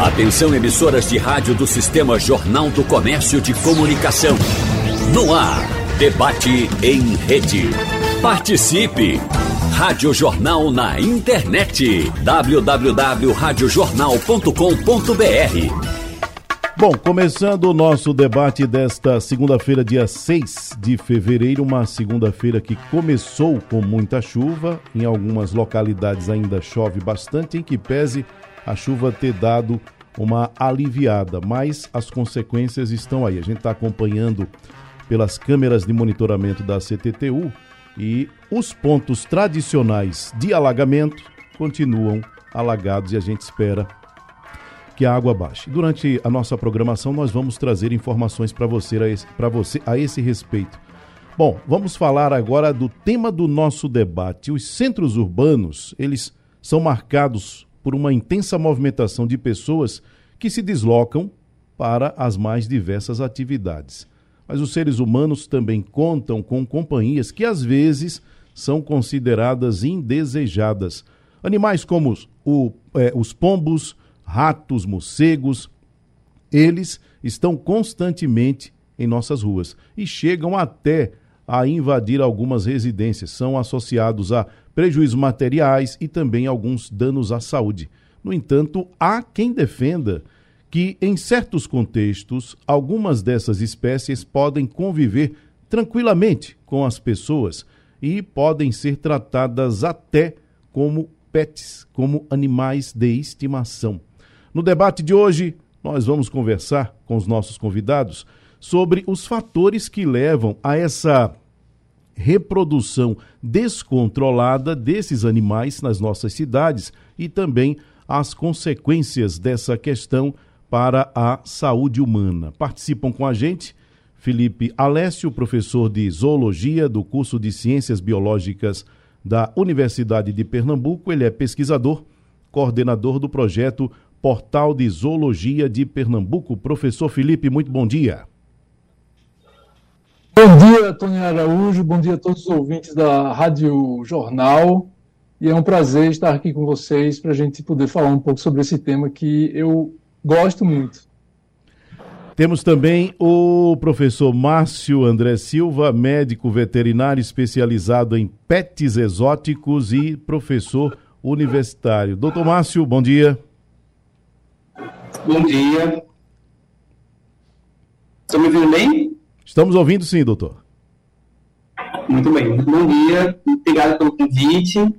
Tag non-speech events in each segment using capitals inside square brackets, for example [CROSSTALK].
Atenção emissoras de rádio do Sistema Jornal do Comércio de Comunicação. No ar, debate em rede. Participe! Rádio Jornal na internet. www.radiojornal.com.br Bom, começando o nosso debate desta segunda-feira, dia 6 de fevereiro, uma segunda-feira que começou com muita chuva, em algumas localidades ainda chove bastante, em que pese a chuva ter dado uma aliviada, mas as consequências estão aí. A gente está acompanhando pelas câmeras de monitoramento da CTTU e os pontos tradicionais de alagamento continuam alagados e a gente espera que a água baixe. Durante a nossa programação, nós vamos trazer informações para você, a você a esse respeito. Bom, vamos falar agora do tema do nosso debate. Os centros urbanos, eles são marcados por uma intensa movimentação de pessoas que se deslocam para as mais diversas atividades. Mas os seres humanos também contam com companhias que às vezes são consideradas indesejadas. Animais como o, é, os pombos, ratos, morcegos, eles estão constantemente em nossas ruas e chegam até a invadir algumas residências. São associados a prejuízos materiais e também alguns danos à saúde. No entanto, há quem defenda que, em certos contextos, algumas dessas espécies podem conviver tranquilamente com as pessoas e podem ser tratadas até como pets, como animais de estimação. No debate de hoje, nós vamos conversar com os nossos convidados sobre os fatores que levam a essa reprodução descontrolada desses animais nas nossas cidades e também as consequências dessa questão para a saúde humana. Participam com a gente Felipe Alessio, professor de zoologia do curso de Ciências Biológicas da Universidade de Pernambuco. Ele é pesquisador, coordenador do projeto Portal de Zoologia de Pernambuco. Professor Felipe, muito bom dia. Bom dia, Tony Araújo, bom dia a todos os ouvintes da Rádio Jornal. E é um prazer estar aqui com vocês para a gente poder falar um pouco sobre esse tema que eu gosto muito. Temos também o professor Márcio André Silva, médico veterinário especializado em pets exóticos e professor universitário. Doutor Márcio, bom dia. Bom dia. Estão me ouvindo bem? Estamos ouvindo sim, doutor. Muito bem. Bom dia. Obrigado pelo convite.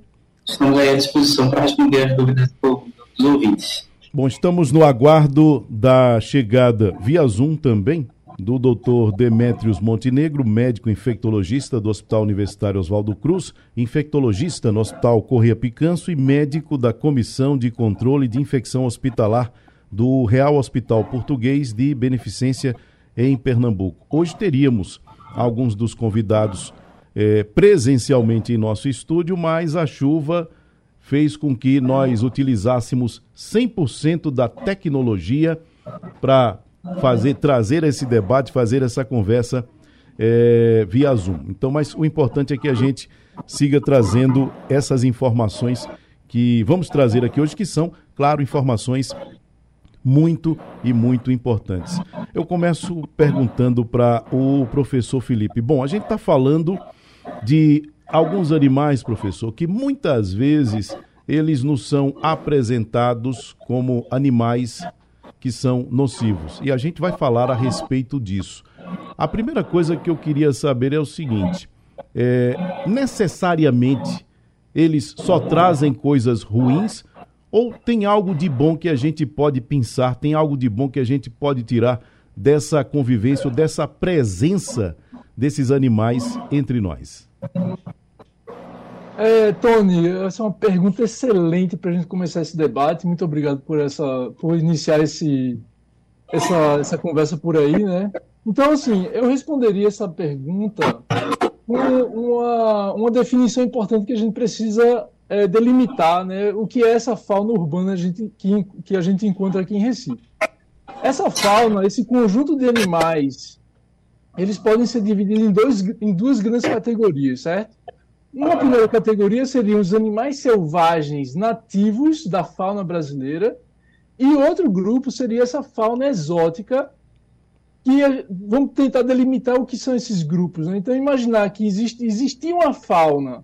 Estamos aí à disposição para responder as dúvidas dos ouvintes. Bom, estamos no aguardo da chegada via Zoom também do Dr. Demetrios Montenegro, médico infectologista do Hospital Universitário Oswaldo Cruz, infectologista no Hospital Correia Picanço e médico da Comissão de Controle de Infecção Hospitalar do Real Hospital Português de Beneficência em Pernambuco. Hoje teríamos alguns dos convidados eh, presencialmente em nosso estúdio, mas a chuva fez com que nós utilizássemos 100% da tecnologia para fazer trazer esse debate, fazer essa conversa é, via Zoom. Então, mas o importante é que a gente siga trazendo essas informações que vamos trazer aqui hoje, que são, claro, informações muito e muito importantes. Eu começo perguntando para o professor Felipe. Bom, a gente está falando de alguns animais, professor, que muitas vezes eles nos são apresentados como animais que são nocivos. E a gente vai falar a respeito disso. A primeira coisa que eu queria saber é o seguinte: é, necessariamente eles só trazem coisas ruins ou tem algo de bom que a gente pode pensar, tem algo de bom que a gente pode tirar dessa convivência, dessa presença desses animais entre nós? É, Tony, essa é uma pergunta excelente para a gente começar esse debate. Muito obrigado por essa, por iniciar esse, essa, essa conversa por aí, né? Então, assim, eu responderia essa pergunta com uma, uma definição importante que a gente precisa é, delimitar né, o que é essa fauna urbana a gente, que, que a gente encontra aqui em Recife. Essa fauna, esse conjunto de animais, eles podem ser divididos em, dois, em duas grandes categorias, certo? Uma primeira categoria seriam os animais selvagens nativos da fauna brasileira E outro grupo seria essa fauna exótica, que vamos tentar delimitar o que são esses grupos. Né? Então, imaginar que existe, existia uma fauna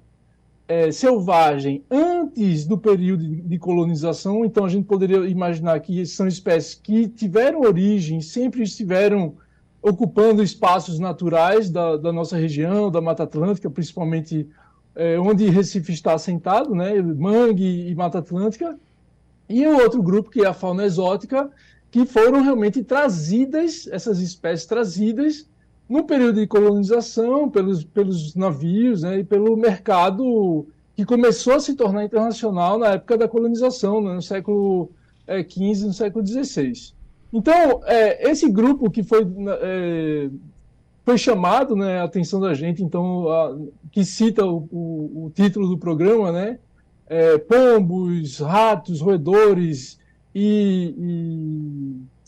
é, selvagem antes do período de colonização, então a gente poderia imaginar que são espécies que tiveram origem, sempre estiveram ocupando espaços naturais da, da nossa região, da Mata Atlântica, principalmente é, onde Recife está assentado, né, mangue e Mata Atlântica, e o outro grupo, que é a fauna exótica, que foram realmente trazidas, essas espécies trazidas no período de colonização, pelos, pelos navios né, e pelo mercado que começou a se tornar internacional na época da colonização, né, no século XV, é, no século XVI. Então, é, esse grupo que foi, é, foi chamado né, a atenção da gente, então, a, que cita o, o, o, título do programa, né, é, pombos, ratos, roedores e, e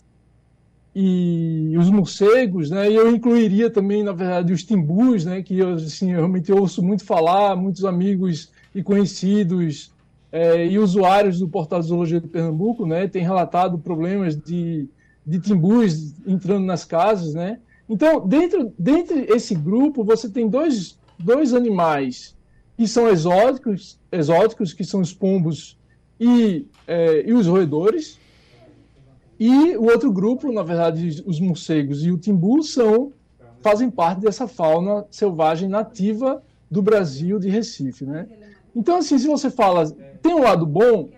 e os morcegos, né? E eu incluiria também, na verdade, os timbus, né? Que eu, assim, eu realmente ouço muito falar, muitos amigos e conhecidos é, e usuários do Portal de Zoologia de Pernambuco, né? Têm relatado problemas de, de timbus entrando nas casas, né? Então, dentro, dentro desse grupo, você tem dois, dois animais que são exóticos, exóticos, que são os pombos e, é, e os roedores, e o outro grupo, na verdade, os morcegos e o timbu são fazem parte dessa fauna selvagem nativa do Brasil, de Recife, né? Então, assim, se você fala, tem um lado bom,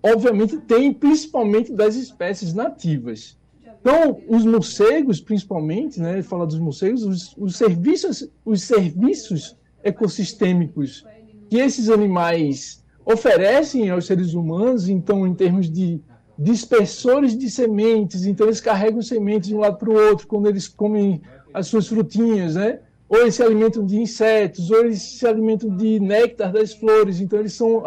obviamente tem, principalmente das espécies nativas. Então, os morcegos, principalmente, né, fala dos morcegos, os, os, serviços, os serviços ecossistêmicos que esses animais oferecem aos seres humanos, então, em termos de dispersores de sementes, então eles carregam sementes de um lado para o outro quando eles comem as suas frutinhas, né? Ou eles se alimentam de insetos, ou eles se alimentam de néctar das flores, então eles são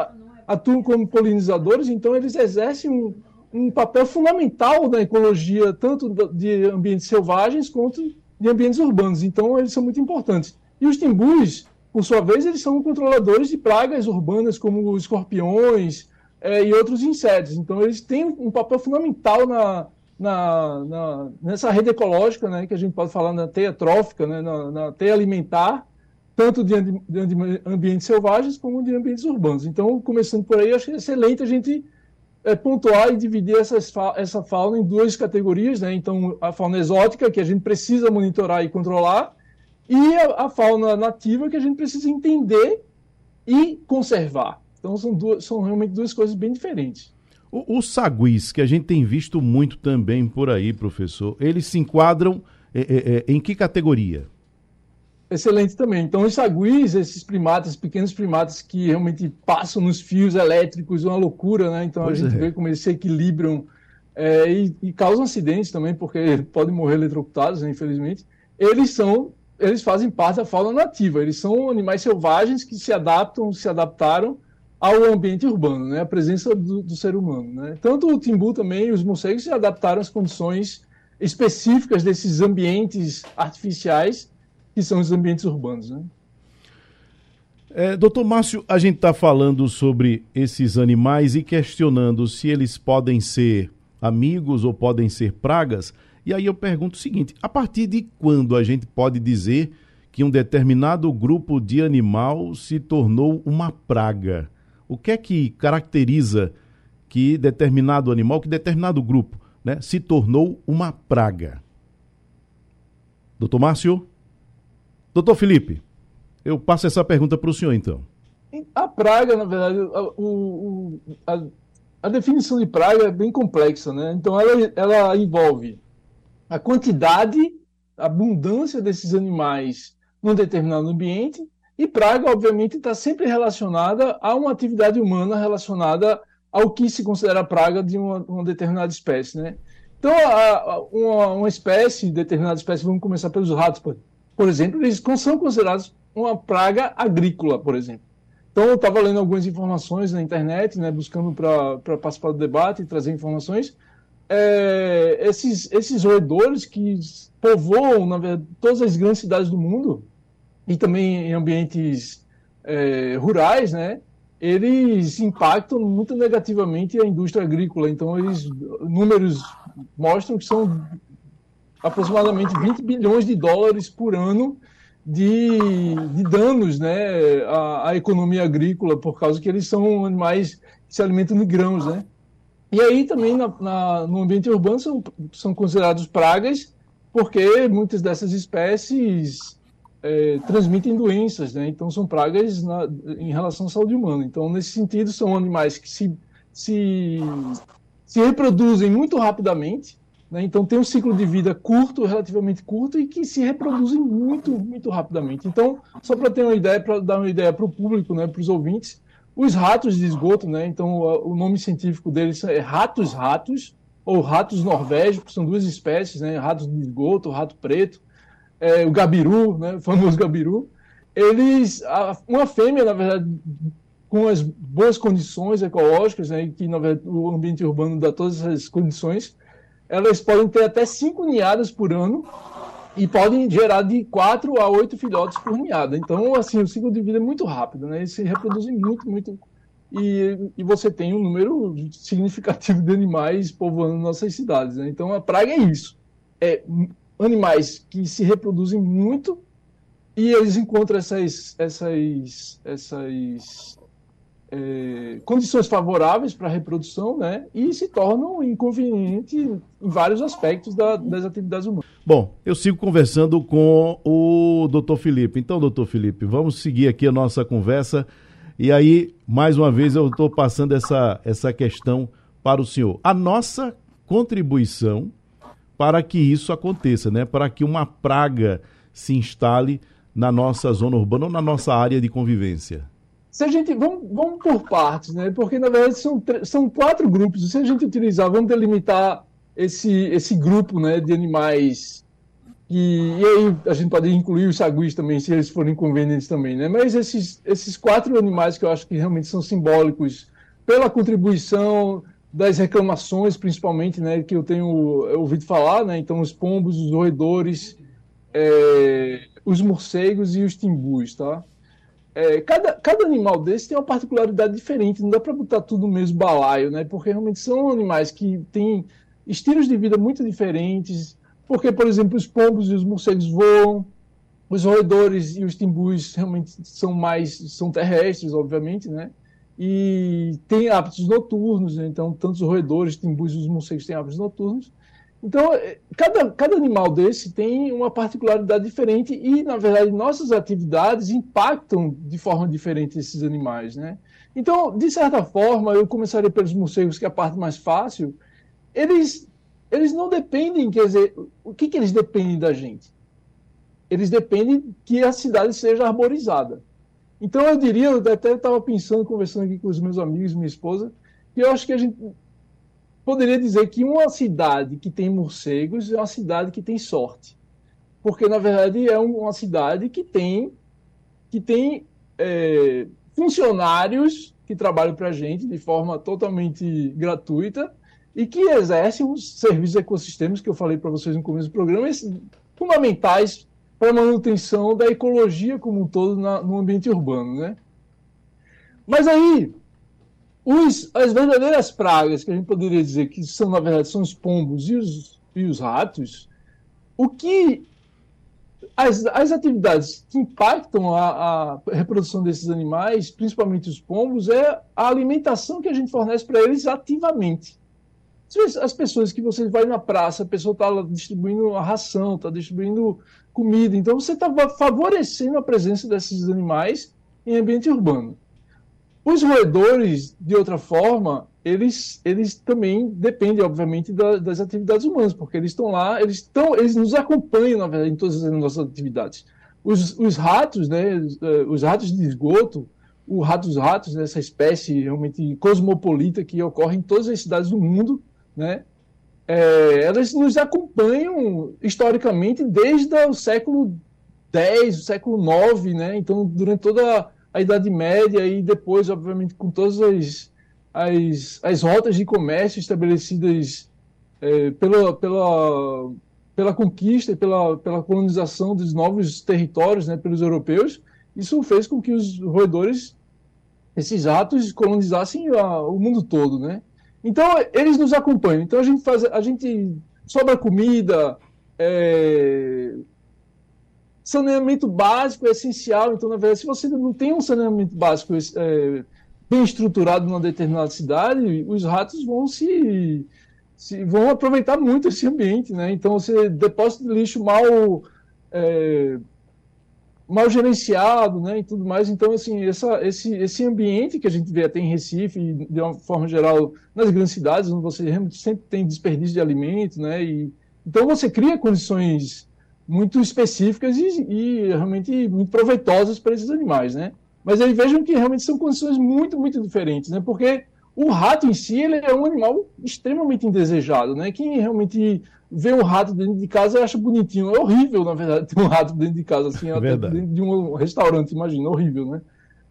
atuam como polinizadores, então eles exercem um, um papel fundamental na ecologia, tanto de ambientes selvagens quanto de ambientes urbanos. Então eles são muito importantes. E os timbus, por sua vez, eles são controladores de pragas urbanas como escorpiões, é, e outros insetos. Então, eles têm um papel fundamental na, na, na, nessa rede ecológica, né, que a gente pode falar na teia trófica, né, na, na teia alimentar, tanto de, de, ambientes selvagens como de ambientes urbanos. Então, começando por aí, acho excelente a gente é, pontuar e dividir essas, essa fauna em duas categorias. Né? Então, a fauna exótica, que a gente precisa monitorar e controlar, e a, a fauna nativa, que a gente precisa entender e conservar. Então são, duas, são realmente duas coisas bem diferentes. O, os saguis, que a gente tem visto muito também por aí, professor, eles se enquadram é, é, é, em que categoria? Excelente também. Então, os saguis, esses primatas, pequenos primatas que realmente passam nos fios elétricos, uma loucura, né? Então, pois a gente é. vê como eles se equilibram é, e, e, causam acidentes também, porque [LAUGHS] podem morrer eletrocutados, né, infelizmente. Eles são, eles fazem parte da fauna nativa. Eles são animais selvagens que se adaptam, se adaptaram ao ambiente urbano, né? a presença do, do, ser humano. Né? Tanto o timbu também, os morcegos se adaptaram às condições específicas desses ambientes artificiais que são os ambientes urbanos. Né? É, doutor Márcio, a gente está falando sobre esses animais e questionando se eles podem ser amigos ou podem ser pragas. E aí eu pergunto o seguinte: a partir de quando a gente pode dizer que um determinado grupo de animal se tornou uma praga? O que é que caracteriza que determinado animal, que determinado grupo, né, se tornou uma praga? Doutor Márcio? Doutor Felipe, eu passo essa pergunta para o senhor, então. A praga, na verdade, o, a, a, definição de praga é bem complexa, né? Então, ela, ela envolve a quantidade, a abundância desses animais num determinado ambiente e praga, obviamente, está sempre relacionada a uma atividade humana relacionada ao que se considera praga de uma, uma determinada espécie, né? Então, a, a, uma, uma, espécie, determinada espécie, vamos começar pelos ratos, por, por exemplo, eles são considerados uma praga agrícola, por exemplo. Então, eu estava lendo algumas informações na internet, né, buscando para participar do debate e trazer informações. É, esses, esses roedores que povoam, na verdade, todas as grandes cidades do mundo, e também em ambientes é, rurais, né? eles impactam muito negativamente a indústria agrícola. Então, eles números mostram que são aproximadamente 20 bilhões de dólares por ano de, de danos né, à, à, economia agrícola, por causa que eles são animais que se alimentam de grãos. Né? E aí também na, na, no ambiente urbano são, são considerados pragas, porque muitas dessas espécies é, transmitem doenças, né? Então são pragas na, em relação à saúde humana. Então, nesse sentido, são animais que se, se, se reproduzem muito rapidamente, né? Então tem um ciclo de vida curto, relativamente curto, e que se reproduzem muito, muito rapidamente. Então, só para ter uma ideia, para dar uma ideia para o público, né, para os ouvintes, os ratos de esgoto, né? Então o nome científico deles é ratos ratos ou ratos norvégicos, são duas espécies, né? Ratos de esgoto, rato preto é, o gabiru, né, o famoso gabiru, eles, a, uma fêmea, na verdade, com as boas condições ecológicas, né, que na verdade, o ambiente urbano dá todas essas condições, elas podem ter até cinco ninhadas por ano e podem gerar de quatro a oito filhotes por ninhada. Então, assim, o ciclo de vida é muito rápido, né? Eles se reproduzem muito, muito. E, e você tem um número significativo de animais povoando nossas cidades. Né? Então, a praga é isso. É animais que se reproduzem muito e eles encontram essas, essas, essas é, condições favoráveis para a reprodução, né? E se tornam inconvenientes em vários aspectos da, das atividades humanas. Bom, eu sigo conversando com o doutor Felipe. Então, doutor Felipe, vamos seguir aqui a nossa conversa. E aí, mais uma vez, eu estou passando essa, essa questão para o senhor. A nossa contribuição para que isso aconteça, né? Para que uma praga se instale na nossa zona urbana ou na nossa área de convivência? Se a gente vamos, vamos por partes, né? Porque na verdade são, são quatro grupos. Se a gente utilizar, vamos delimitar esse esse grupo, né, de animais e, e aí a gente pode incluir os saguis também, se eles forem convenientes também, né? Mas esses esses quatro animais que eu acho que realmente são simbólicos pela contribuição das reclamações, principalmente, né, que eu tenho ouvido falar, né, então os pombos, os roedores, é, os morcegos e os timbus, tá? É, cada, cada animal desse tem uma particularidade diferente, não dá para botar tudo no mesmo balaio, né, porque realmente são animais que têm estilos de vida muito diferentes, porque, por exemplo, os pombos e os morcegos voam, os roedores e os timbus realmente são mais, são terrestres, obviamente, né, e tem hábitos noturnos, né? então tanto os roedores, e os morcegos têm hábitos noturnos. Então, é, cada, cada animal desse tem uma particularidade diferente e, na verdade, nossas atividades impactam de forma diferente esses animais, né? Então, de certa forma, eu começaria pelos morcegos, que é a parte mais fácil. Eles, eles não dependem, quer dizer, o que, que eles dependem da gente? Eles dependem que a cidade seja arborizada. Então eu diria, eu até estava pensando, conversando aqui com os meus amigos, minha esposa, que eu acho que a gente poderia dizer que uma cidade que tem morcegos é uma cidade que tem sorte. Porque, na verdade, é uma cidade que tem, que tem é, funcionários que trabalham para a gente de forma totalmente gratuita e que exercem os serviços ecossistemas que eu falei para vocês no começo do programa, fundamentais para a manutenção da ecologia como um todo na, no ambiente urbano, né? Mas aí, os, as verdadeiras pragas, que a gente poderia dizer que são, na verdade, são os pombos e os, e os ratos, o que as, as atividades que impactam a, a, reprodução desses animais, principalmente os pombos, é a alimentação que a gente fornece para eles ativamente. As pessoas que você vai na praça, a pessoa está distribuindo a ração, está distribuindo comida. Então você está favorecendo a presença desses animais em ambiente urbano. Os roedores, de outra forma, eles, eles também dependem, obviamente, da, das atividades humanas, porque eles estão lá, eles, estão, eles nos acompanham, na verdade, em todas as nossas atividades. Os, os ratos, né, os ratos de esgoto, o ratos ratos, essa espécie realmente cosmopolita que ocorre em todas as cidades do mundo, né, é, elas nos acompanham historicamente desde o século X, o século IX, né? Então, durante toda a Idade Média e depois, obviamente, com todas as, as, as rotas de comércio estabelecidas é, pela, pela, pela conquista e pela, pela colonização dos novos territórios né, pelos europeus, isso fez com que os roedores esses ratos colonizassem a, o mundo todo, né? Então eles nos acompanham. Então a gente faz, a gente sobra comida, é, saneamento básico é essencial. Então na verdade, se você não tem um saneamento básico é, bem estruturado numa determinada cidade, os ratos vão se, se vão aproveitar muito esse ambiente, né? Então você depósito de lixo mal é, mal gerenciado, né, e tudo mais. Então, assim, essa, esse, esse ambiente que a gente vê até em Recife, de uma forma geral, nas grandes cidades, onde você sempre tem desperdício de alimento, né, e, então você cria condições muito específicas e, e realmente muito proveitosas para esses animais, né. Mas aí vejam que realmente são condições muito, muito diferentes, né, porque o rato em si ele é um animal extremamente indesejado, né, quem realmente ver um rato dentro de casa e acha bonitinho. É horrível, na verdade, [LAUGHS] ter um rato dentro de casa, assim, até dentro de um restaurante, imagina, horrível, né?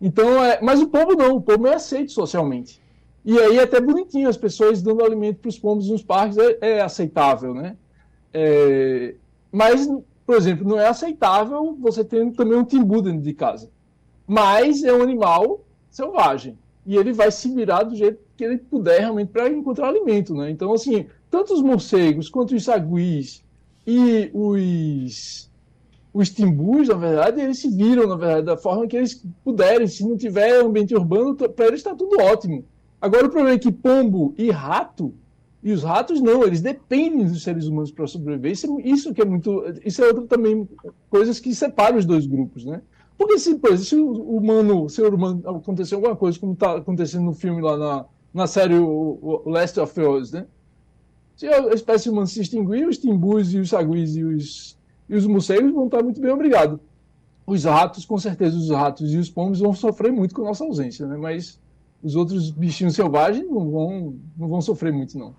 Então, é... mas o povo não, o povo é aceito socialmente. E aí é até bonitinho, as pessoas dando alimento para os pombos nos parques é, é aceitável, né? É... Mas, por exemplo, não é aceitável você ter também um timbu dentro de casa. Mas é um animal selvagem. E ele vai se virar do jeito que ele puder realmente para encontrar alimento, né? Então, assim, tanto os morcegos quanto os saguis e os os timbus, na verdade, eles se viram, na verdade, da forma que eles puderem. Se não tiver ambiente urbano, para eles está tudo ótimo. Agora, o problema é que pombo e rato, e os ratos não, eles dependem dos seres humanos para sobreviver. Isso, isso que é muito. Isso é outra também coisas que separam os dois grupos, né? Porque se, por exemplo, se o humano, se o humano acontecer alguma coisa, como está acontecendo no filme lá na, na série o, o Last of Us, né? Se a espécie humana se extinguir, os timbus e os saguis e os, e os morcegos vão estar muito bem obrigados. Os ratos, com certeza, os ratos e os pombos vão sofrer muito com a nossa ausência, né? Mas os outros bichinhos selvagens não vão, não vão sofrer muito, não.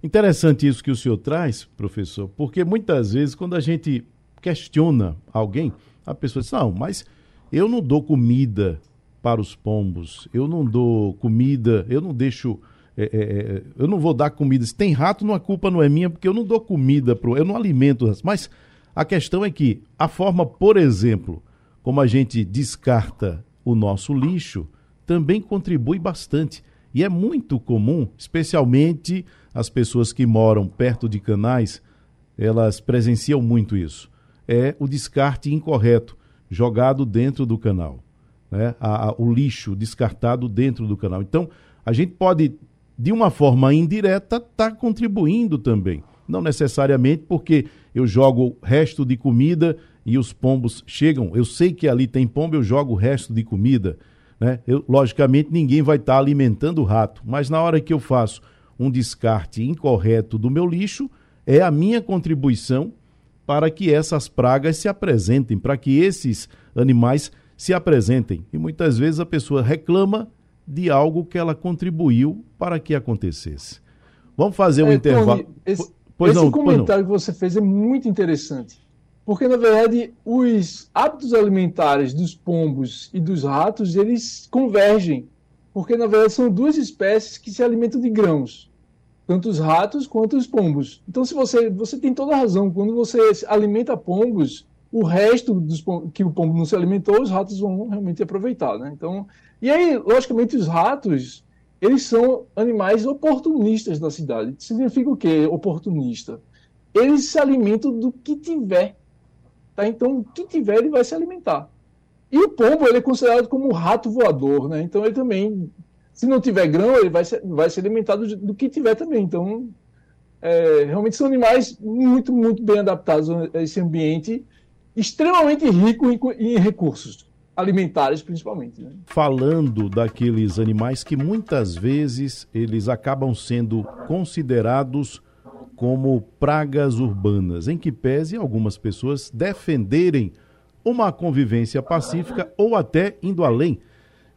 Interessante isso que o senhor traz, professor, porque muitas vezes quando a gente questiona alguém, a pessoa diz, não, mas eu não dou comida para os pombos, eu não dou comida, eu não deixo é, é, é, eu não vou dar comida. Se tem rato, não, a culpa não é minha, porque eu não dou comida, pro, eu não alimento. Mas a questão é que a forma, por exemplo, como a gente descarta o nosso lixo, também contribui bastante. E é muito comum, especialmente as pessoas que moram perto de canais, elas presenciam muito isso. É o descarte incorreto, jogado dentro do canal. Né? A, a, o lixo descartado dentro do canal. Então, a gente pode de uma forma indireta, está contribuindo também. Não necessariamente porque eu jogo resto de comida e os pombos chegam. Eu sei que ali tem pombo, eu jogo o resto de comida. Né? Eu, logicamente, ninguém vai estar tá alimentando o rato, mas na hora que eu faço um descarte incorreto do meu lixo, é a minha contribuição para que essas pragas se apresentem, para que esses animais se apresentem. E muitas vezes a pessoa reclama de algo que ela contribuiu para que acontecesse. Vamos fazer um é, intervalo. Tony, esse, pois esse não, comentário que você fez é muito interessante. Porque, na verdade, os hábitos alimentares dos pombos e dos ratos, eles convergem. Porque, na verdade, são duas espécies que se alimentam de grãos. Tanto os ratos quanto os pombos. Então, se você, você tem toda a razão. Quando você alimenta pombos, o resto dos que o pombo não se alimentou, os ratos vão realmente aproveitar. Né? Então, e aí, logicamente, os ratos, eles são animais oportunistas da cidade. Significa o quê, oportunista? Eles se alimentam do que tiver. Tá? Então, o que tiver, ele vai se alimentar. E o pombo, ele é considerado como um rato voador, né? Então, ele também, se não tiver grão, ele vai se, vai se alimentar do, do que tiver também. Então, é, realmente são animais muito, muito bem adaptados a esse ambiente extremamente rico em, em recursos alimentares principalmente. Né? Falando daqueles animais que muitas vezes eles acabam sendo considerados como pragas urbanas, em que pese algumas pessoas defenderem uma convivência pacífica ou até indo além,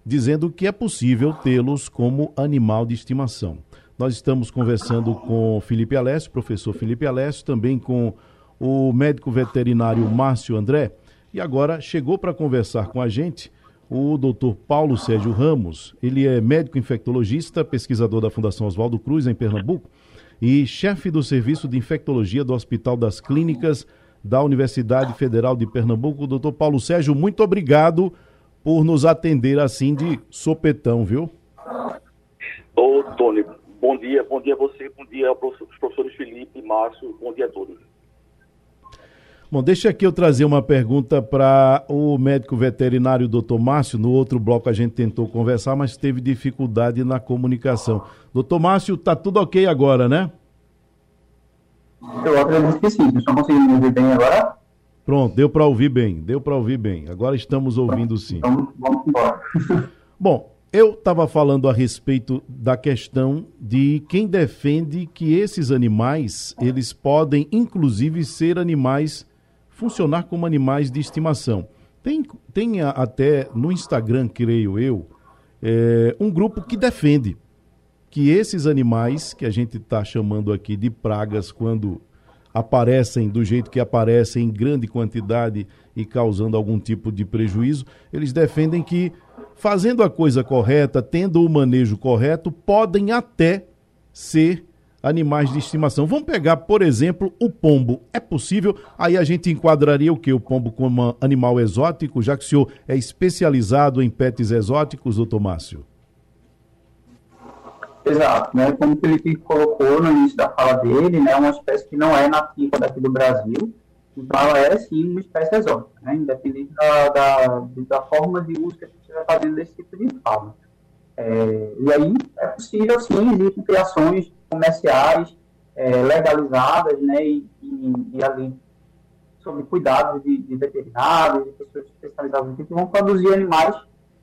dizendo que é possível tê-los como animal de estimação. Nós estamos conversando com Felipe Alessio, professor Felipe Alessio, também com o médico veterinário Márcio André. E agora chegou para conversar com a gente o doutor Paulo Sérgio Ramos. Ele é médico infectologista, pesquisador da Fundação Oswaldo Cruz, em Pernambuco, e chefe do Serviço de Infectologia do Hospital das Clínicas da Universidade Federal de Pernambuco. Doutor Paulo Sérgio, muito obrigado por nos atender assim de sopetão, viu? Ô, Tony, bom dia, bom dia a você, bom dia aos professores Felipe, Márcio, bom dia a todos. Bom, deixa aqui eu trazer uma pergunta para o médico veterinário doutor Márcio. No outro bloco a gente tentou conversar, mas teve dificuldade na comunicação. Doutor Márcio, tá tudo ok agora, né? Eu acredito que sim. Vocês estão conseguindo ouvir bem agora? Pronto, deu para ouvir bem, deu para ouvir bem. Agora estamos ouvindo sim. Então vamos embora. [LAUGHS] Bom, eu estava falando a respeito da questão de quem defende que esses animais, eles podem inclusive ser animais, funcionar como animais de estimação. Tem, tem até no Instagram, creio eu, é, um grupo que defende que esses animais, que a gente está chamando aqui de pragas quando aparecem do jeito que aparecem em grande quantidade e causando algum tipo de prejuízo, eles defendem que fazendo a coisa correta, tendo o manejo correto, podem até ser animais de estimação. Vamos pegar, por exemplo, o pombo. É possível? Aí a gente enquadraria o que? O pombo como animal exótico, já que o senhor é especializado em pets exóticos, doutor Márcio? Exato, né? Como o Felipe colocou no início da fala dele, né? Uma espécie que não é nativa daqui do Brasil, então ela é sim uma espécie exótica, né? Independente da, da, da forma de uso que a gente estiver fazendo desse tipo de fauna. É, e aí é possível sim, existem criações comerciais é, legalizadas, né? E, e, e, ali sob cuidados de, de veterinários, de pessoas especializadas que vão produzir animais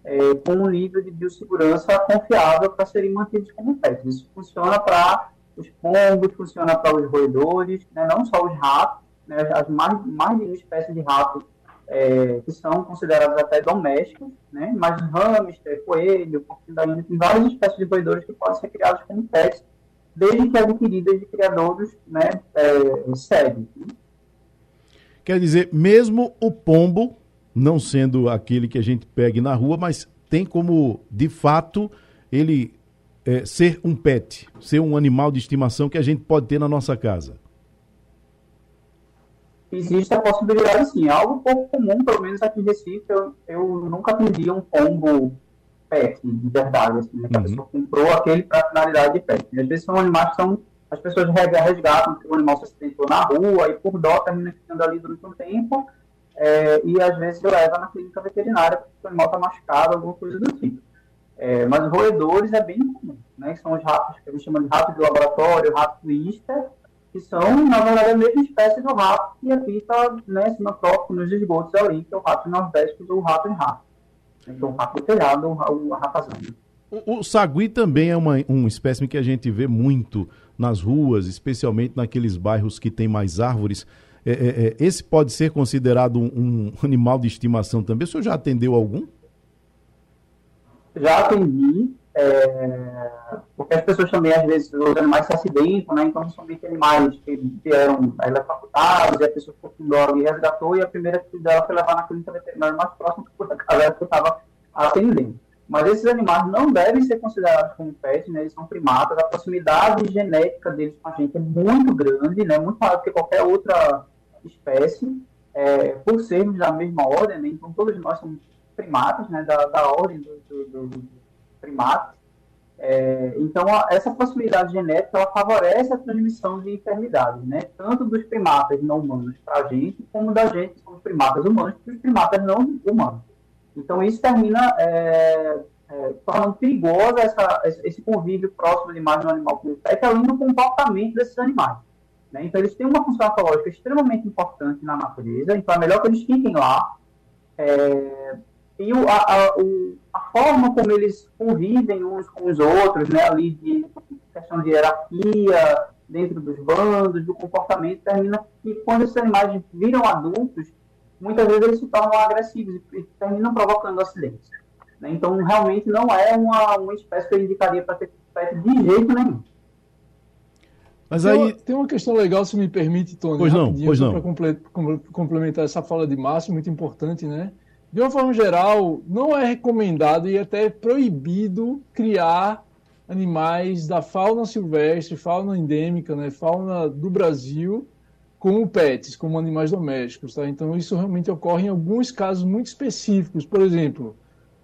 é, com um nível de biossegurança confiável para serem mantidos como pets. Isso funciona para os pombos, funciona para os roedores, né, não só os ratos, né, as mais, mais de uma espécie de rato é, que são considerados até domésticos, né, mas hamster, coelho, porquinho da tem várias espécies de roedores que podem ser criados como pets, desde que adquiridas de criadores né, é, sérios. Quer dizer, mesmo o pombo não sendo aquele que a gente pegue na rua, mas tem como, de fato, ele é, ser um pet, ser um animal de estimação que a gente pode ter na nossa casa? Existe a possibilidade, sim. É algo pouco comum, pelo menos aqui em Recife, eu, eu nunca atendi um pombo pet, de verdade, assim, né? que uhum. a pessoa comprou aquele para finalidade de pet. Às vezes são animais que são, as pessoas resgatam, que o animal se acidentou na rua, e por dó termina ficando ali durante um tempo, é, e às vezes leva na clínica veterinária porque o animal está machucado, alguma coisa do tipo. É, mas roedores é bem comum, né? São os ratos que a gente chama de rato de laboratório, rato twister, que são, na verdade, a mesma espécie do rato que habita né, sinotrópico nos esgotos ali, que é o rato nordeste ou o rato em rato. Então, o rato telhado, o ratazano. O, o sagui também é uma, um espécime que a gente vê muito nas ruas, especialmente naqueles bairros que tem mais árvores. É, é, é, esse pode ser considerado um, um, [LAUGHS] animal de estimação também? O senhor já atendeu algum? Já atendi, é, porque as pessoas também, às vezes, os animais se acidentam, né? Então, bem animais que vieram eletrocutados, e a pessoa ficou com dó e resgatou, e a primeira que dela foi levar na clínica veterinária mais próxima, que foi a casa que eu estava atendendo. Mas esses animais não devem ser considerados como pets, né? Eles são primatas. A proximidade genética deles com a gente é muito grande, né? Muito maior do que qualquer outra espécie, é, por sermos da mesma ordem, né? então todos nós somos primatas, né? da, da ordem dos do, do primatas. É, então, a, essa proximidade genética ela favorece a transmissão de enfermidades, né? tanto dos primatas não humanos para a gente, como da gente, somos primatas humanos, para os primatas não humanos. Então, isso termina é, é, tornando perigoso essa, esse convívio próximo de mais um animal com o além do comportamento desses animais. Né? Então, eles têm uma função ecológica extremamente importante na natureza, então é melhor que eles fiquem lá. É, e o, a, a, o, forma como eles convivem uns com os outros, né, ali de questão de hierarquia, dentro dos bandos, do comportamento, termina que quando esses animais viram adultos, muitas vezes eles se tornam agressivos e terminam provocando acidentes. Né? Então, realmente não é uma, uma espécie que eu indicaria para ter pet de jeito nenhum. Mas tem aí uma, tem uma questão legal, se me permite, Tony, pois não, pois não. para complementar essa fala de Márcio, muito importante, né? De uma forma geral, não é recomendado e até proibido criar animais da fauna silvestre, fauna endêmica, né, fauna do Brasil, como pets, como animais domésticos, tá? Então isso realmente ocorre em alguns casos muito específicos. Por exemplo,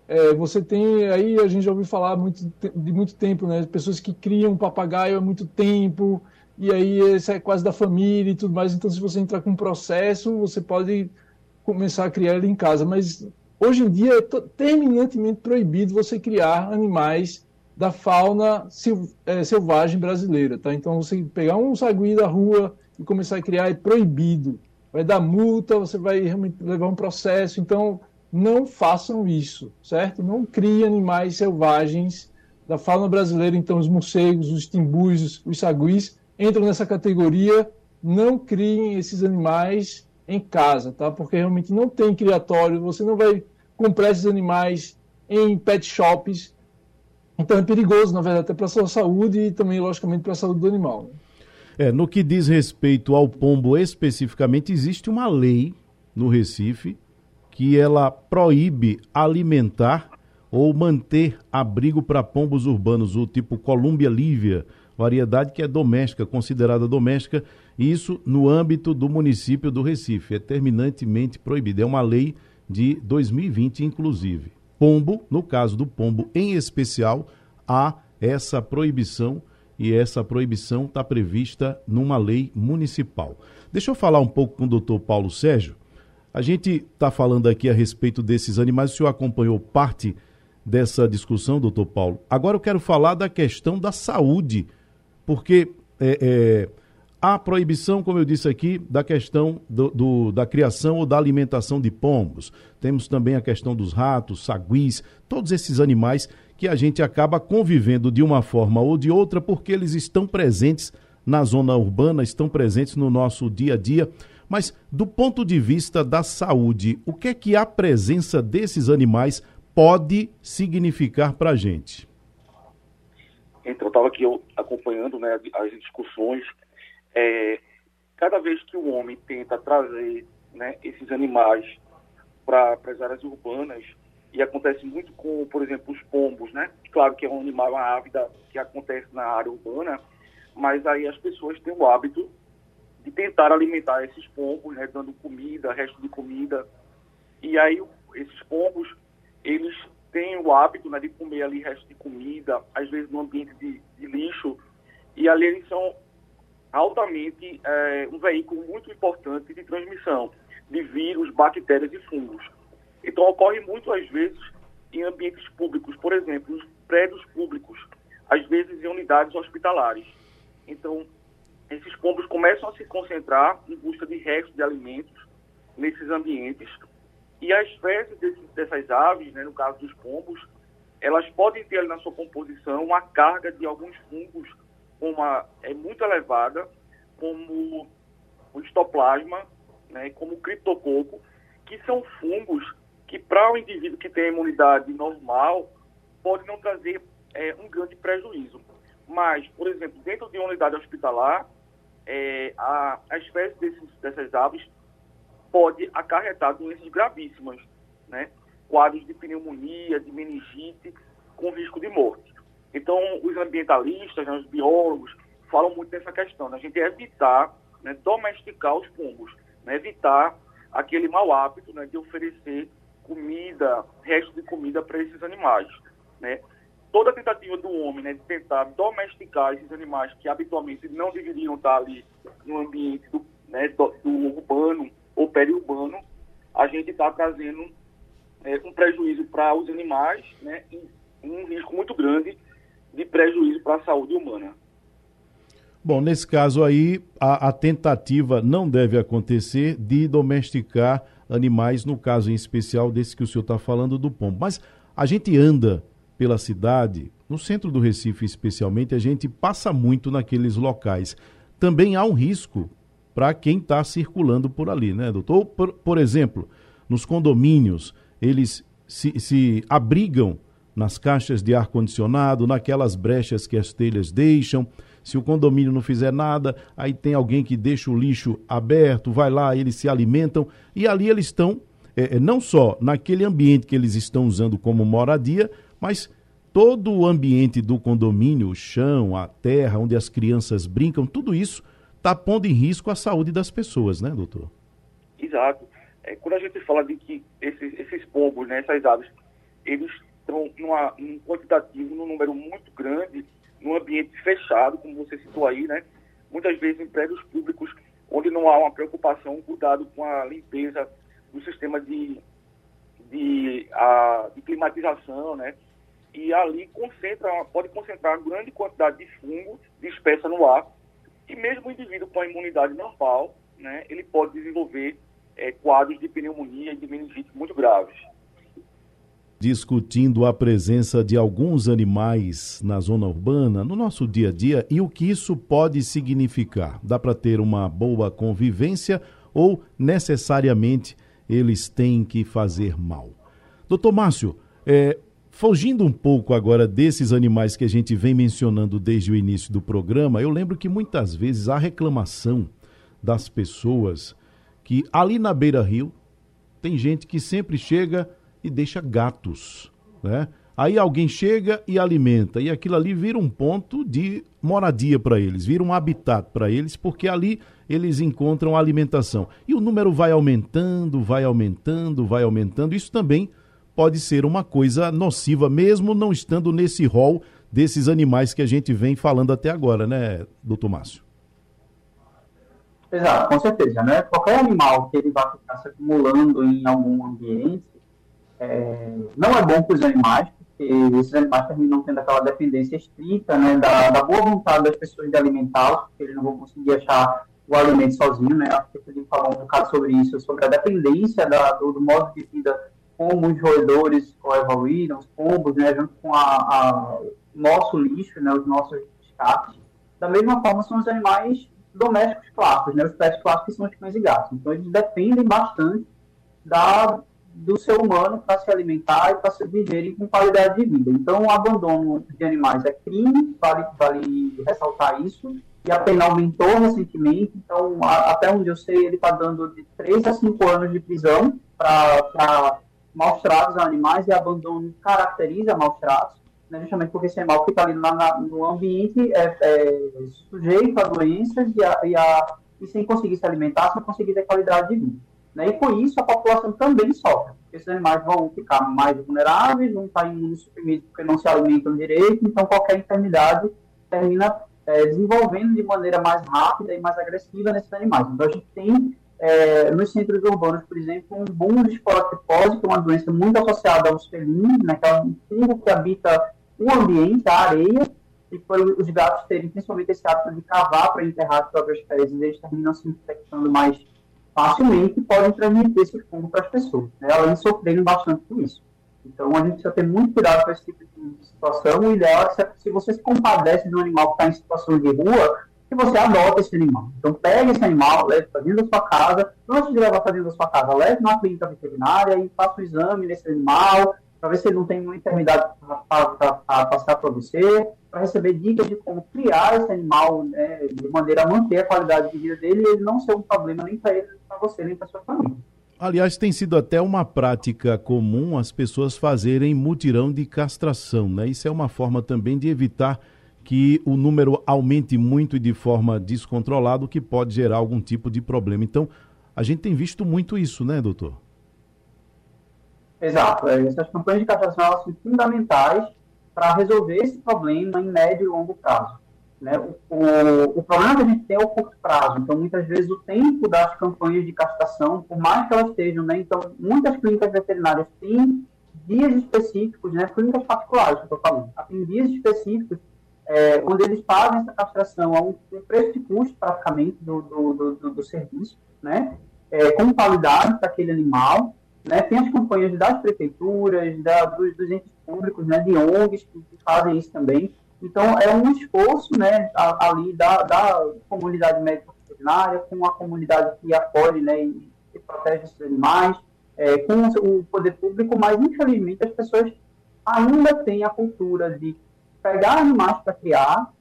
É, você tem, aí a gente já ouviu falar muito, de muito tempo, né? Pessoas que criam papagaio há muito tempo, e aí isso é quase da família e tudo mais. Então, se você entrar com um processo, você pode começar a criar ele em casa. Mas hoje em dia é terminantemente proibido você criar animais da fauna é, selvagem brasileira, tá? Então, você pegar um sagui da rua e começar a criar é proibido. Vai dar multa, você vai realmente levar um processo. Então, não façam isso, certo? Não criem animais selvagens da fauna brasileira. Então, os morcegos, os timbus, os saguis entram nessa categoria. Não criem esses animais em casa, tá? Porque realmente não tem criatório. Você não vai comprar esses animais em pet shops então é perigoso, na verdade, até para a sua saúde e também, logicamente, para a saúde do animal. Né? É, no que diz respeito ao pombo especificamente, existe uma lei no Recife que ela proíbe alimentar ou manter abrigo para pombos urbanos, o tipo Columbia livia, variedade que é doméstica, considerada doméstica, isso no âmbito do município do Recife, é terminantemente proibido. É uma lei de 2020, inclusive pombo, no caso do pombo em especial, há essa proibição e essa proibição está prevista numa lei municipal. Deixa eu falar um pouco com o doutor Paulo Sérgio. A gente está falando aqui a respeito desses animais, o senhor acompanhou parte dessa discussão, doutor Paulo. Agora eu quero falar da questão da saúde, porque é, é, a proibição, como eu disse aqui, da questão do, do, da criação ou da alimentação de pombos. Temos também a questão dos ratos, saguis, todos esses animais que a gente acaba convivendo de uma forma ou de outra porque eles estão presentes na zona urbana, estão presentes no nosso dia a dia. Mas do ponto de vista da saúde, o que é que a presença desses animais pode significar para a gente? Então, eu estava aqui acompanhando né, as discussões é, cada vez que o homem tenta trazer né, esses animais para as áreas urbanas, e acontece muito com, por exemplo, os pombos, né? Claro que é um animal, uma que acontece na área urbana, mas aí as pessoas têm o hábito de tentar alimentar esses pombos, né, dando comida, resto de comida. E aí esses pombos, eles têm o hábito né, de comer ali resto de comida, às vezes no ambiente de, de lixo, e ali eles são altamente é, um veículo muito importante de transmissão de vírus, bactérias e fungos. Então, ocorre muito às vezes em ambientes públicos, por exemplo, nos prédios públicos, às vezes em unidades hospitalares. Então, esses pombos começam a se concentrar em busca de restos de alimentos nesses ambientes. E as fezes dessas aves, né, no caso dos pombos, elas podem ter na sua composição uma carga de alguns fungos uma é muito elevada, como o histoplasma, né, como o criptococo, que são fungos que para o indivíduo que tem imunidade normal pode não trazer é, um grande prejuízo. Mas, por exemplo, dentro de uma unidade hospitalar, é, a, a espécie desses, dessas aves pode acarretar doenças gravíssimas, né? quadros de pneumonia, de meningite, com risco de morte. Então, os ambientalistas, né, os biólogos, falam muito dessa questão, né? gente evitar né, domesticar os pombos, né, evitar aquele mau hábito né, de oferecer comida, resto de comida para esses animais. Toda tentativa do homem de tentar domesticar esses animais que habitualmente não deveriam estar ali no ambiente do, do, do urbano ou periurbano, a gente está trazendo é, um prejuízo para os animais né, e um risco muito grande de prejuízo para a saúde humana. Bom, nesse caso aí, a, a, tentativa não deve acontecer de domesticar animais, no caso em especial desse que o senhor está falando do pombo. Mas a gente anda pela cidade, no centro do Recife especialmente, a gente passa muito naqueles locais. Também há um risco para quem está circulando por ali, né, doutor? Por, por exemplo, nos condomínios, eles se, se abrigam nas caixas de ar-condicionado, naquelas brechas que as telhas deixam. Se o condomínio não fizer nada, aí tem alguém que deixa o lixo aberto, vai lá, eles se alimentam e ali eles estão, é, é, não só naquele ambiente que eles estão usando como moradia, mas todo o ambiente do condomínio, o chão, a terra, onde as crianças brincam, tudo isso está pondo em risco a saúde das pessoas, né, doutor? Exato. É, quando a gente fala de que esses, esses pombos, né, essas aves, eles estão numa, num quantitativo, num número muito grande, num ambiente fechado, como você citou aí, né? Muitas vezes em prédios públicos, onde não há uma preocupação, um cuidado com a limpeza do sistema de, de, a, de climatização, né? E ali concentra, pode concentrar grande quantidade de fungo dispersa no ar, e mesmo o indivíduo com a imunidade normal, né, ele pode desenvolver é, quadros de pneumonia e de meningite muito graves discutindo a presença de alguns animais na zona urbana, no nosso dia a dia, e o que isso pode significar. Dá para ter uma boa convivência ou necessariamente eles têm que fazer mal? Doutor Márcio, é, fugindo um pouco agora desses animais que a gente vem mencionando desde o início do programa, eu lembro que muitas vezes há reclamação das pessoas que ali na beira rio tem gente que sempre chega e deixa gatos, né? Aí alguém chega e alimenta, e aquilo ali vira um ponto de moradia para eles, vira um habitat para eles, porque ali eles encontram alimentação. E o número vai aumentando, vai aumentando, vai aumentando. Isso também pode ser uma coisa nociva, mesmo não estando nesse rol desses animais que a gente vem falando até agora, né, doutor Márcio? Exato, com certeza, né? Qualquer animal que ele vai ficar se acumulando em algum ambiente, é, não é bom para os animais, porque esses animais terminam tendo aquela dependência estrita né, da, da boa vontade das pessoas de alimentá-los, porque eles não vão conseguir achar o alimento sozinho, né? Acho que o Felipe um bocado sobre isso, sobre a dependência da, do, do, modo de vida como os roedores evoluíram, os pombos, né, junto com a, a nosso lixo, né, os nossos descartes. Da mesma forma são os animais domésticos clássicos, né, os pets clássicos são os cães e gatos. Então eles dependem bastante da do ser humano para se alimentar e para viverem com qualidade de vida. Então, o abandono de animais é crime, vale, vale ressaltar isso, e a pena aumentou recentemente, então, a, até onde eu sei, ele está dando de 3 a 5 anos de prisão para maus tratos a animais, e abandono caracteriza maus tratos, né, justamente porque esse animal fica ali na, na, no ambiente é, é, sujeito a doenças e, a, e, a, e sem conseguir se alimentar, sem conseguir ter qualidade de vida. Né? E com isso a população também sofre. Esses animais vão ficar mais vulneráveis, vão estar imunossuprimidos porque não se alimentam direito, então qualquer enfermidade termina é, desenvolvendo de maneira mais rápida e mais agressiva nesses animais. Então a gente tem é, nos centros urbanos, por exemplo, um boom de esporotripose, que é uma doença muito associada aos felinos, né, que é um fungo que habita o ambiente, a areia, e por os gatos terem principalmente esse hábito de cavar para enterrar as próprias fezes, eles terminam se infectando mais facilmente podem transmitir esse fungo para as pessoas, né? além de sofrerem bastante com isso. Então, a gente precisa ter muito cuidado com esse tipo de situação. O ideal é se você se compadece de um animal que está em situação de rua, que você adota esse animal. Então, pegue esse animal, leve para dentro da sua casa. Antes de levar para dentro da sua casa, leve numa clínica veterinária e faça o exame desse animal, para ver se ele não tem nenhuma enfermidade para passar para você, para receber dicas de como criar esse animal né, de maneira a manter a qualidade de vida dele e ele não ser um problema nem para ele, nem para você, nem para sua família. Aliás, tem sido até uma prática comum as pessoas fazerem mutirão de castração, né? Isso é uma forma também de evitar que o número aumente muito e de forma descontrolada, o que pode gerar algum tipo de problema. Então, a gente tem visto muito isso, né, doutor? Exato. É, essas campanhas de castração são fundamentais para resolver esse problema em médio e longo prazo. Né? O, o, problema que a gente tem é o curto prazo. Então, muitas vezes, o tempo das campanhas de castração, por mais que elas estejam, né? Então, muitas clínicas veterinárias têm dias específicos, né? Clínicas particulares, que eu estou falando. Tem dias específicos é, onde eles fazem essa castração a um preço de custo, praticamente, do, do, do, do serviço, né? É, com qualidade para aquele animal, né? Tem as campanhas das prefeituras, da, dos, dos, entes públicos, né? de ONGs que, fazem isso também. Então, é um esforço né? ali da, da comunidade médica veterinária, com a comunidade que acolhe né? e, e protege esses animais, é, com o poder público, mas, infelizmente, as pessoas ainda têm a cultura de pegar animais para criar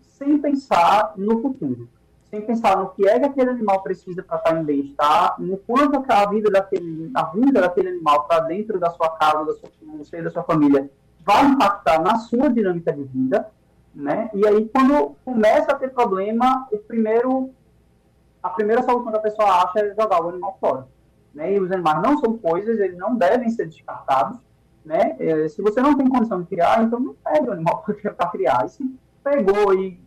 sem pensar no futuro sem pensar no que é que aquele animal precisa para estar em bem-estar, no quanto a vida daquele, a vida daquele animal para dentro da sua casa, da sua, você, da sua família, vai impactar na sua dinâmica de vida, né? E aí quando começa a ter problema, o primeiro, a primeira solução que a pessoa acha é jogar o animal fora, né? E os animais não são coisas, eles não devem ser descartados, né? É, se você não tem condição de criar, então não pega o animal [LAUGHS] para criar. E se pegou e,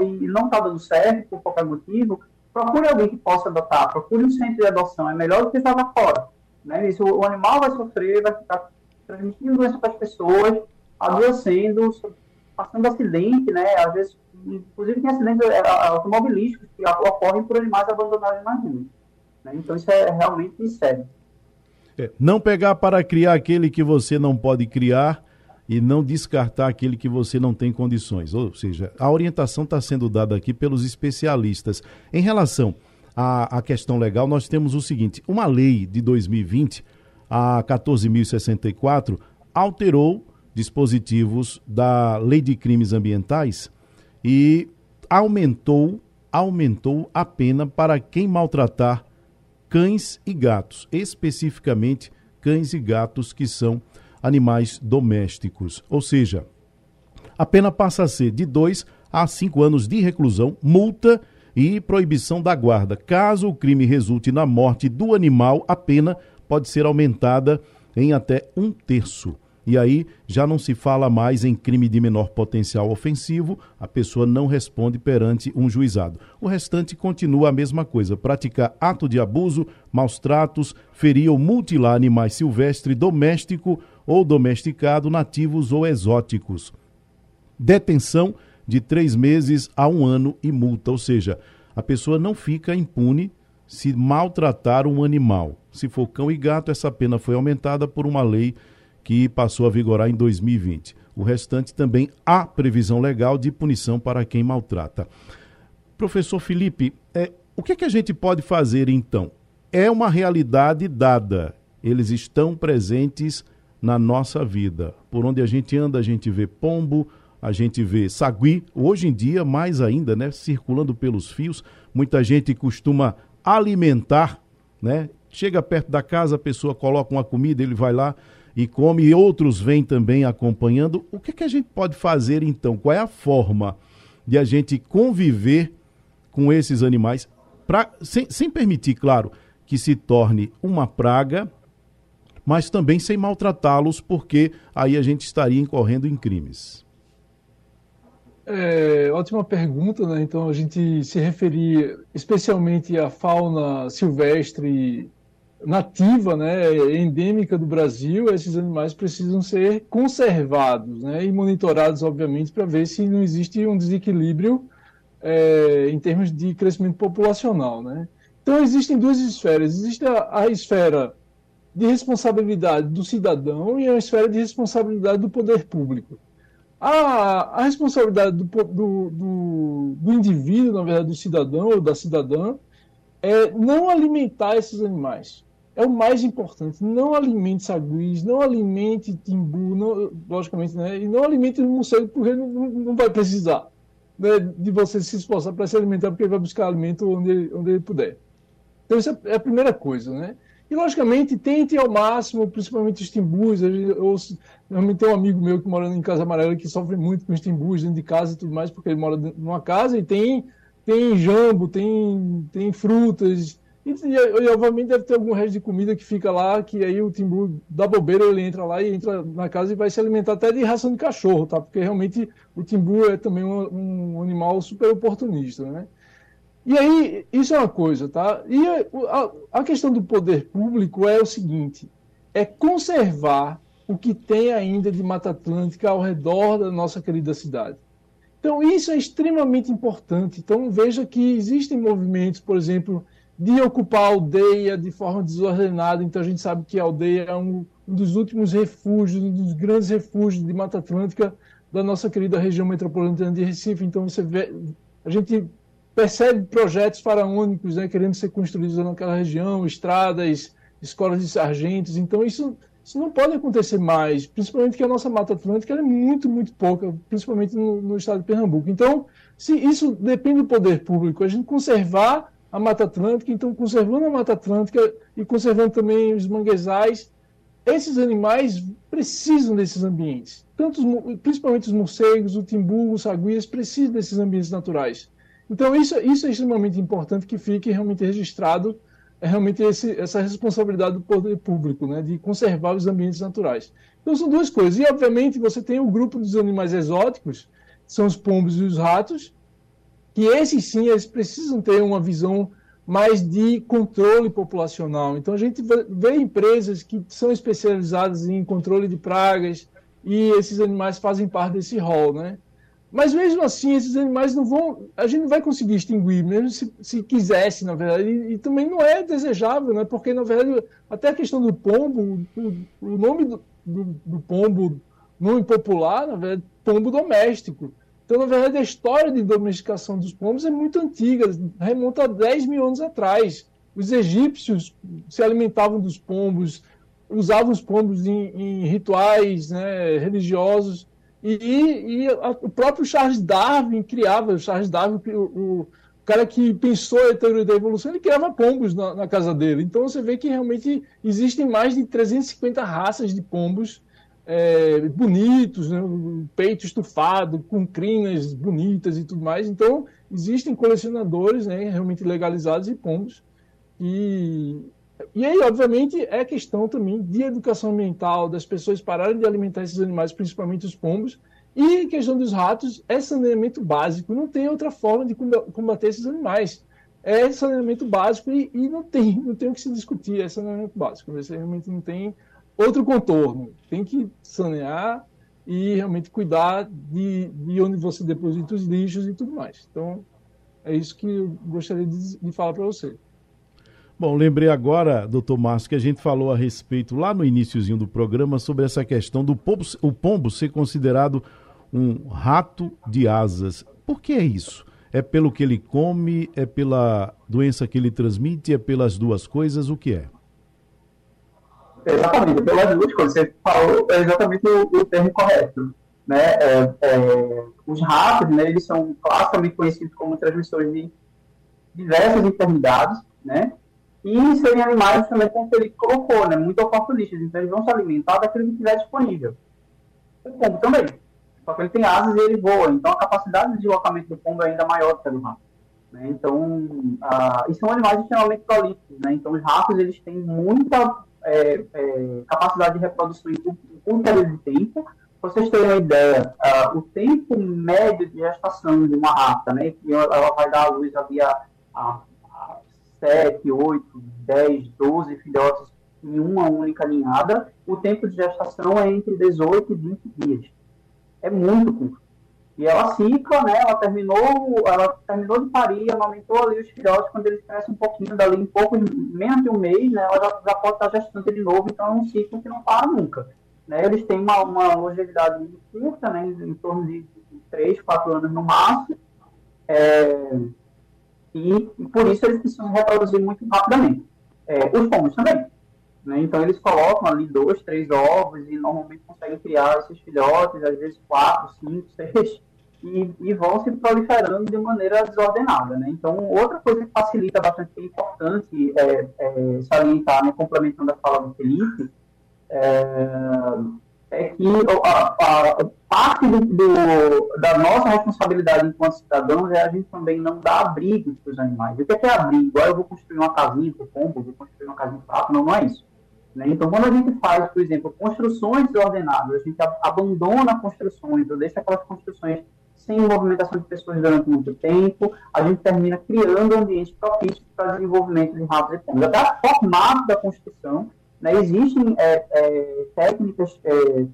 e não está dando certo por qualquer motivo, procure alguém que possa adotar, procure um centro de adoção, é melhor do que jogar fora. Né? Isso, o animal vai sofrer, vai ficar transmitindo doença para as pessoas, adoecendo, passando acidente, né? Às vezes, inclusive tem acidentes é, automobilísticos que ocorrem por animais abandonados na rua. Né? Então isso é realmente sério. É, não pegar para criar aquele que você não pode criar e não descartar aquele que você não tem condições. Ou seja, a orientação está sendo dada aqui pelos especialistas. Em relação à, à questão legal, nós temos o seguinte: uma lei de 2020, a 14.064, alterou dispositivos da Lei de Crimes Ambientais e aumentou aumentou a pena para quem maltratar cães e gatos, especificamente cães e gatos que são animais domésticos. Ou seja, a pena passa a ser de 2 a 5 anos de reclusão, multa e proibição da guarda. Caso o crime resulte na morte do animal, a pena pode ser aumentada em até um terço. E aí já não se fala mais em crime de menor potencial ofensivo, a pessoa não responde perante um juizado. O restante continua a mesma coisa: praticar ato de abuso, maus tratos, ferir ou mutilar animais silvestres, doméstico ou domesticado, nativos ou exóticos. Detenção de três meses a um ano e multa, ou seja, a pessoa não fica impune se maltratar um animal. Se for cão e gato, essa pena foi aumentada por uma lei que passou a vigorar em 2020. O restante também há previsão legal de punição para quem maltrata. Professor Felipe, é, o que, é que a gente pode fazer então? É uma realidade dada. Eles estão presentes na nossa vida. Por onde a gente anda, a gente vê pombo, a gente vê sagui, hoje em dia mais ainda, né, circulando pelos fios. Muita gente costuma alimentar, né? Chega perto da casa, a pessoa coloca uma comida, ele vai lá e come, e outros vêm também acompanhando. O que, é que a gente pode fazer então? Qual é a forma de a gente conviver com esses animais, pra, sem, sem permitir, claro, que se torne uma praga, mas também sem maltratá-los, porque aí a gente estaria incorrendo em crimes. É, ótima pergunta, né? Então a gente se referir especialmente à fauna silvestre nativa, né, endêmica do Brasil, esses animais precisam ser conservados né, e monitorados, obviamente, para ver se não existe um desequilíbrio é, em termos de crescimento populacional. Né? Então, existem duas esferas. Existe a, a, esfera de responsabilidade do cidadão e a esfera de responsabilidade do poder público. A, a responsabilidade do, do, do, do indivíduo, na verdade, do cidadão ou da cidadã, é não alimentar esses animais é o mais importante. Não alimente saguis, não alimente timbu, não, logicamente, né? E não alimente morcego, porque não, não vai precisar né, de você se esforçar para se alimentar, porque ele vai buscar alimento onde onde ele puder. Então, isso é a primeira coisa, né? E, logicamente, tente ao máximo, principalmente os timbus. Eu, realmente tenho um amigo meu que mora em Casa Amarela que sofre muito com os timbus dentro de casa e tudo mais, porque ele mora numa casa e tem, tem jambo, tem, tem frutas, e, e, e, obviamente deve ter algum resto de comida que fica lá, que aí o timbu da bobeira ele entra lá e entra na casa e vai se alimentar até de ração de cachorro, tá? Porque realmente o timbu é também um, um animal super oportunista, né? E aí, isso é uma coisa, tá? E a, a questão do poder público é o seguinte: é conservar o que tem ainda de Mata Atlântica ao redor da nossa querida cidade. Então, isso é extremamente importante. Então, veja que existem movimentos, por exemplo, de ocupar a aldeia de forma desordenada. Então a gente sabe que a aldeia é um, dos últimos refúgios, um dos grandes refúgios de Mata Atlântica da nossa querida região metropolitana de Recife. Então você vê, a gente percebe projetos faraônicos né, querendo ser construídos naquela região, estradas, escolas de sargentos. Então isso, isso não pode acontecer mais, principalmente que a nossa Mata Atlântica é muito, muito pouca, principalmente no, no estado de Pernambuco. Então, se isso depende do poder público, a gente conservar a Mata Atlântica, então conservando a Mata Atlântica e conservando também os manguezais, esses animais precisam desses ambientes. Tanto os, principalmente os morcegos, o timbu, os saguias precisam desses ambientes naturais. Então isso, isso é extremamente importante que fique realmente registrado é realmente esse, essa responsabilidade do poder público, né, de conservar os ambientes naturais. Então são duas coisas. E, obviamente, você tem o grupo dos animais exóticos, são os pombos e os ratos, que esses sim, eles precisam ter uma visão mais de controle populacional. Então a gente vê empresas que são especializadas em controle de pragas e esses animais fazem parte desse rol, né? Mas mesmo assim, esses animais não vão. A gente não vai conseguir extinguir, mesmo se, se quisesse, na verdade. E, e, também não é desejável, né? Porque, na verdade, até a questão do pombo, o, o nome do, do, do, pombo, nome popular, na verdade, pombo doméstico. Então, na verdade, a história de domesticação dos pombos é muito antiga, remonta a 10 mil anos atrás. Os egípcios se alimentavam dos pombos, usavam os pombos em, em rituais né, religiosos. E, e a, o próprio Charles Darwin criava, o Charles Darwin, o, o cara que pensou a teoria da evolução, ele criava pombos na, na, casa dele. Então você vê que realmente existem mais de 350 raças de pombos é, bonitos, né? peito estufado, com crinas bonitas e tudo mais. Então existem colecionadores né, realmente legalizados e pombos. E e aí, obviamente, é questão também de educação ambiental, das pessoas pararem de alimentar esses animais, principalmente os pombos. E questão dos ratos, é saneamento básico. Não tem outra forma de combater esses animais. É saneamento básico e, e não tem, não tem o que se discutir. É saneamento básico. Você realmente não tem outro contorno. Tem que sanear e realmente cuidar de, de onde você deposita os lixos e tudo mais. Então, é isso que eu gostaria de, de falar para você. Bom, lembrei agora, doutor Márcio, que a gente falou a respeito lá no iníciozinho do programa sobre essa questão do pombo, o pombo ser considerado um rato de asas. Por que é isso? É pelo que ele come, é pela doença que ele transmite, é pelas duas coisas, o que é? Exatamente, pelas duas coisas. Você falou exatamente o, o termo correto. Né? É, é, os ratos, né, eles são classicamente conhecidos como transmissores de diversas enfermidades, né? E serem animais também, como ele colocou, né, muito oportunistas. Então, eles vão se alimentar daquilo que estiver disponível. O pombo também. Só que ele tem asas e ele voa. Então, a capacidade de deslocamento do pombo é ainda maior do que do rato. Né? Então, e são animais extremamente prolíficos. Né? Então, os ratos eles têm muita é, é, capacidade de reprodução em curto período de tempo. Para vocês terem uma ideia, uh, o tempo médio de gestação de uma rata, né, que ela vai dar à luz ali a, a 7, 8, 10, 12 filhotes em uma única ninhada, o tempo de gestação é entre 18 e 20 dias. É muito curto. E ela cicla, né? Ela terminou, ela terminou de parir, amamentou ali os filhotes, quando eles crescem um pouquinho, dali em pouco, menos de um mês, né? Ela já, já pode estar gestando de novo, então é um ciclo que não para nunca. Né? Eles têm uma, uma longevidade muito curta, né? Em torno de 3, 4 anos no máximo. É, e, por isso eles precisam reproduzir muito rapidamente. É, os pombos também. Né? Então eles colocam ali dois, três ovos e normalmente conseguem criar esses filhotes, às vezes quatro, cinco, [LAUGHS] seis, e, e vão se proliferando de maneira desordenada. Né? Então outra coisa que facilita bastante, que é importante é, é, salientar, né, complementando a fala do Felipe, é, é que a, a parte do, do, da nossa responsabilidade enquanto cidadãos é a gente também não dar abrigo para os animais. O que é, que é abrigo? Agora eu vou construir uma casinha para o pombo, vou construir uma casinha para o Não, não é isso. Né? Então, quando a gente faz, por exemplo, construções desordenadas, a gente abandona construções, ou deixa aquelas construções sem movimentação de pessoas durante muito tempo, a gente termina criando ambientes propícios para desenvolvimento de ratos e pombos. Até o formato da construção né, existem é, é, técnicas é,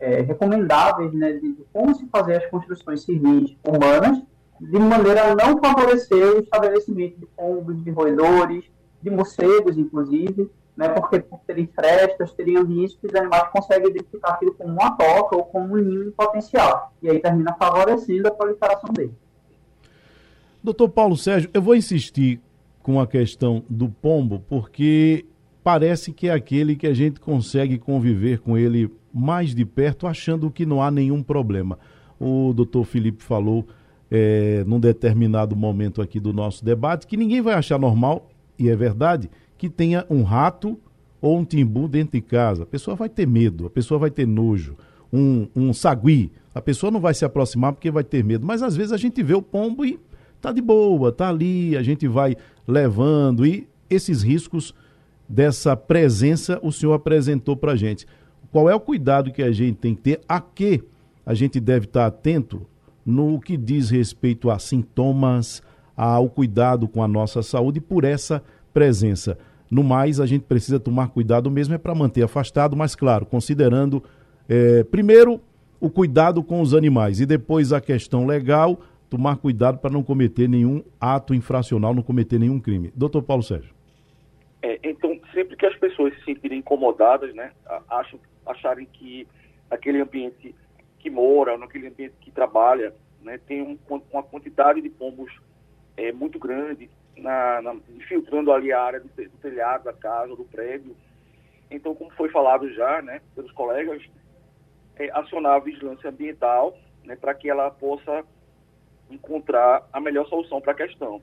é, recomendáveis né, de, de, como se fazer as construções civis humanas de maneira a não favorecer o estabelecimento de pombos, de roedores, de morcegos, inclusive, né, porque por terem frestas, teriam ambientes que os animais conseguem identificar aquilo como uma toca ou como um ninho potencial. E aí termina favorecendo a proliferação dele. Doutor Paulo Sérgio, eu vou insistir com a questão do pombo, porque parece que é aquele que a gente consegue conviver com ele mais de perto, achando que não há nenhum problema. O doutor Felipe falou é, num determinado momento aqui do nosso debate que ninguém vai achar normal, e é verdade, que tenha um rato ou um timbu dentro de casa. A pessoa vai ter medo, a pessoa vai ter nojo. Um, um sagui, a pessoa não vai se aproximar porque vai ter medo. Mas às vezes a gente vê o pombo e tá de boa, tá ali, a gente vai levando e esses riscos dessa presença o senhor apresentou para a gente. Qual é o cuidado que a gente tem que ter? A que a gente deve estar atento no que diz respeito a sintomas, ao cuidado com a nossa saúde por essa presença. No mais, a gente precisa tomar cuidado mesmo é para manter afastado, mas claro, considerando é, primeiro o cuidado com os animais e depois a questão legal, tomar cuidado para não cometer nenhum ato infracional, não cometer nenhum crime. Doutor Paulo Sérgio. Sempre que as pessoas se sentirem incomodadas, né, acham, acharem que aquele ambiente que mora, naquele ambiente que trabalha, né, tem um, uma quantidade de pombos é, muito grande, na, na, infiltrando ali a área do, do telhado da casa, do prédio. Então, como foi falado já né, pelos colegas, é, acionar a vigilância ambiental né, para que ela possa encontrar a melhor solução para a questão.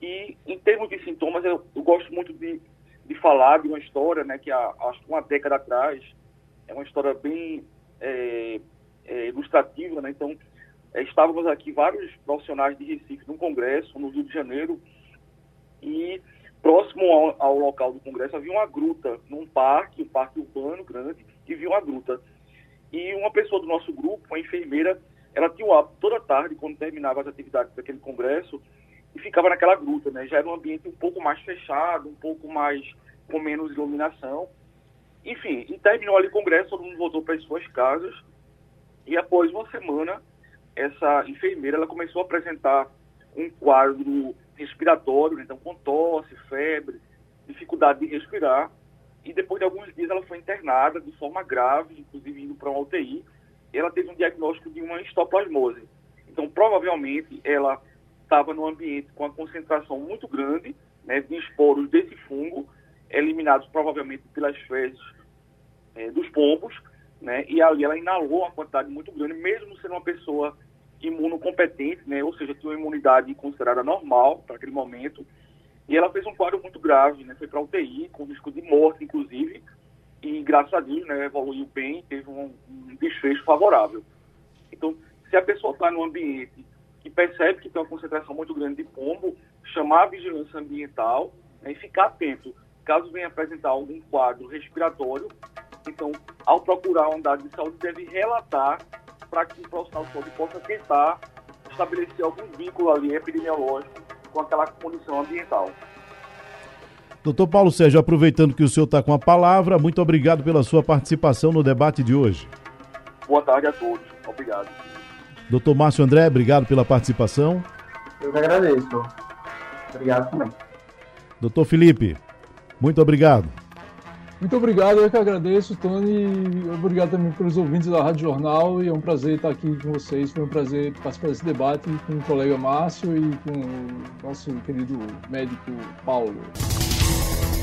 E, em termos de sintomas, eu, eu gosto muito de, de, falar de uma história né, que, há, acho que uma década atrás, é uma história bem é, é, ilustrativa. Né? Então, é, estávamos aqui vários profissionais de Recife num congresso no Rio de Janeiro e próximo ao, ao, local do congresso havia uma gruta num parque, um parque urbano grande, e havia uma gruta. E uma pessoa do nosso grupo, uma enfermeira, ela tinha o hábito toda tarde, quando terminava as atividades daquele congresso, e ficava naquela gruta, né? Já era um ambiente um pouco mais fechado, um pouco mais com menos iluminação. Enfim, e terminou ali o congresso, todo mundo voltou para as suas casas, e após uma semana, essa enfermeira ela começou a apresentar um quadro respiratório, então com tosse, febre, dificuldade de respirar. E depois de alguns dias ela foi internada de forma grave, inclusive indo para uma UTI. Ela teve um diagnóstico de uma histoplasmose. Então, provavelmente, ela estava num ambiente com uma concentração muito grande né, de esporos desse fungo, eliminados provavelmente pelas fezes é, dos pombos, né, e ali ela inalou uma quantidade muito grande, mesmo sendo uma pessoa imunocompetente, né, ou seja, tinha uma imunidade considerada normal para aquele momento, e ela fez um quadro muito grave, né, foi para UTI, com risco de morte, inclusive, e graças a Deus, né, evoluiu bem, teve um, um desfecho favorável. Então, se a pessoa está num ambiente que percebe que tem uma concentração muito grande de pombo, chamar a vigilância ambiental né, e ficar atento. Caso venha apresentar algum quadro respiratório, então, ao procurar a unidade de saúde, deve relatar para que o profissional de saúde possa tentar estabelecer algum vínculo ali epidemiológico com aquela condição ambiental. Doutor Paulo Sérgio, aproveitando que o senhor está com a palavra, muito obrigado pela sua participação no debate de hoje. Boa tarde a todos. Obrigado. Doutor Márcio André, obrigado pela participação. Eu que agradeço. Obrigado também. Doutor Felipe, muito obrigado. Muito obrigado, eu que agradeço, Tony. Obrigado também pelos ouvintes da Rádio Jornal. E é um prazer estar aqui com vocês. Foi um prazer participar desse debate com o colega Márcio e com o nosso querido médico Paulo.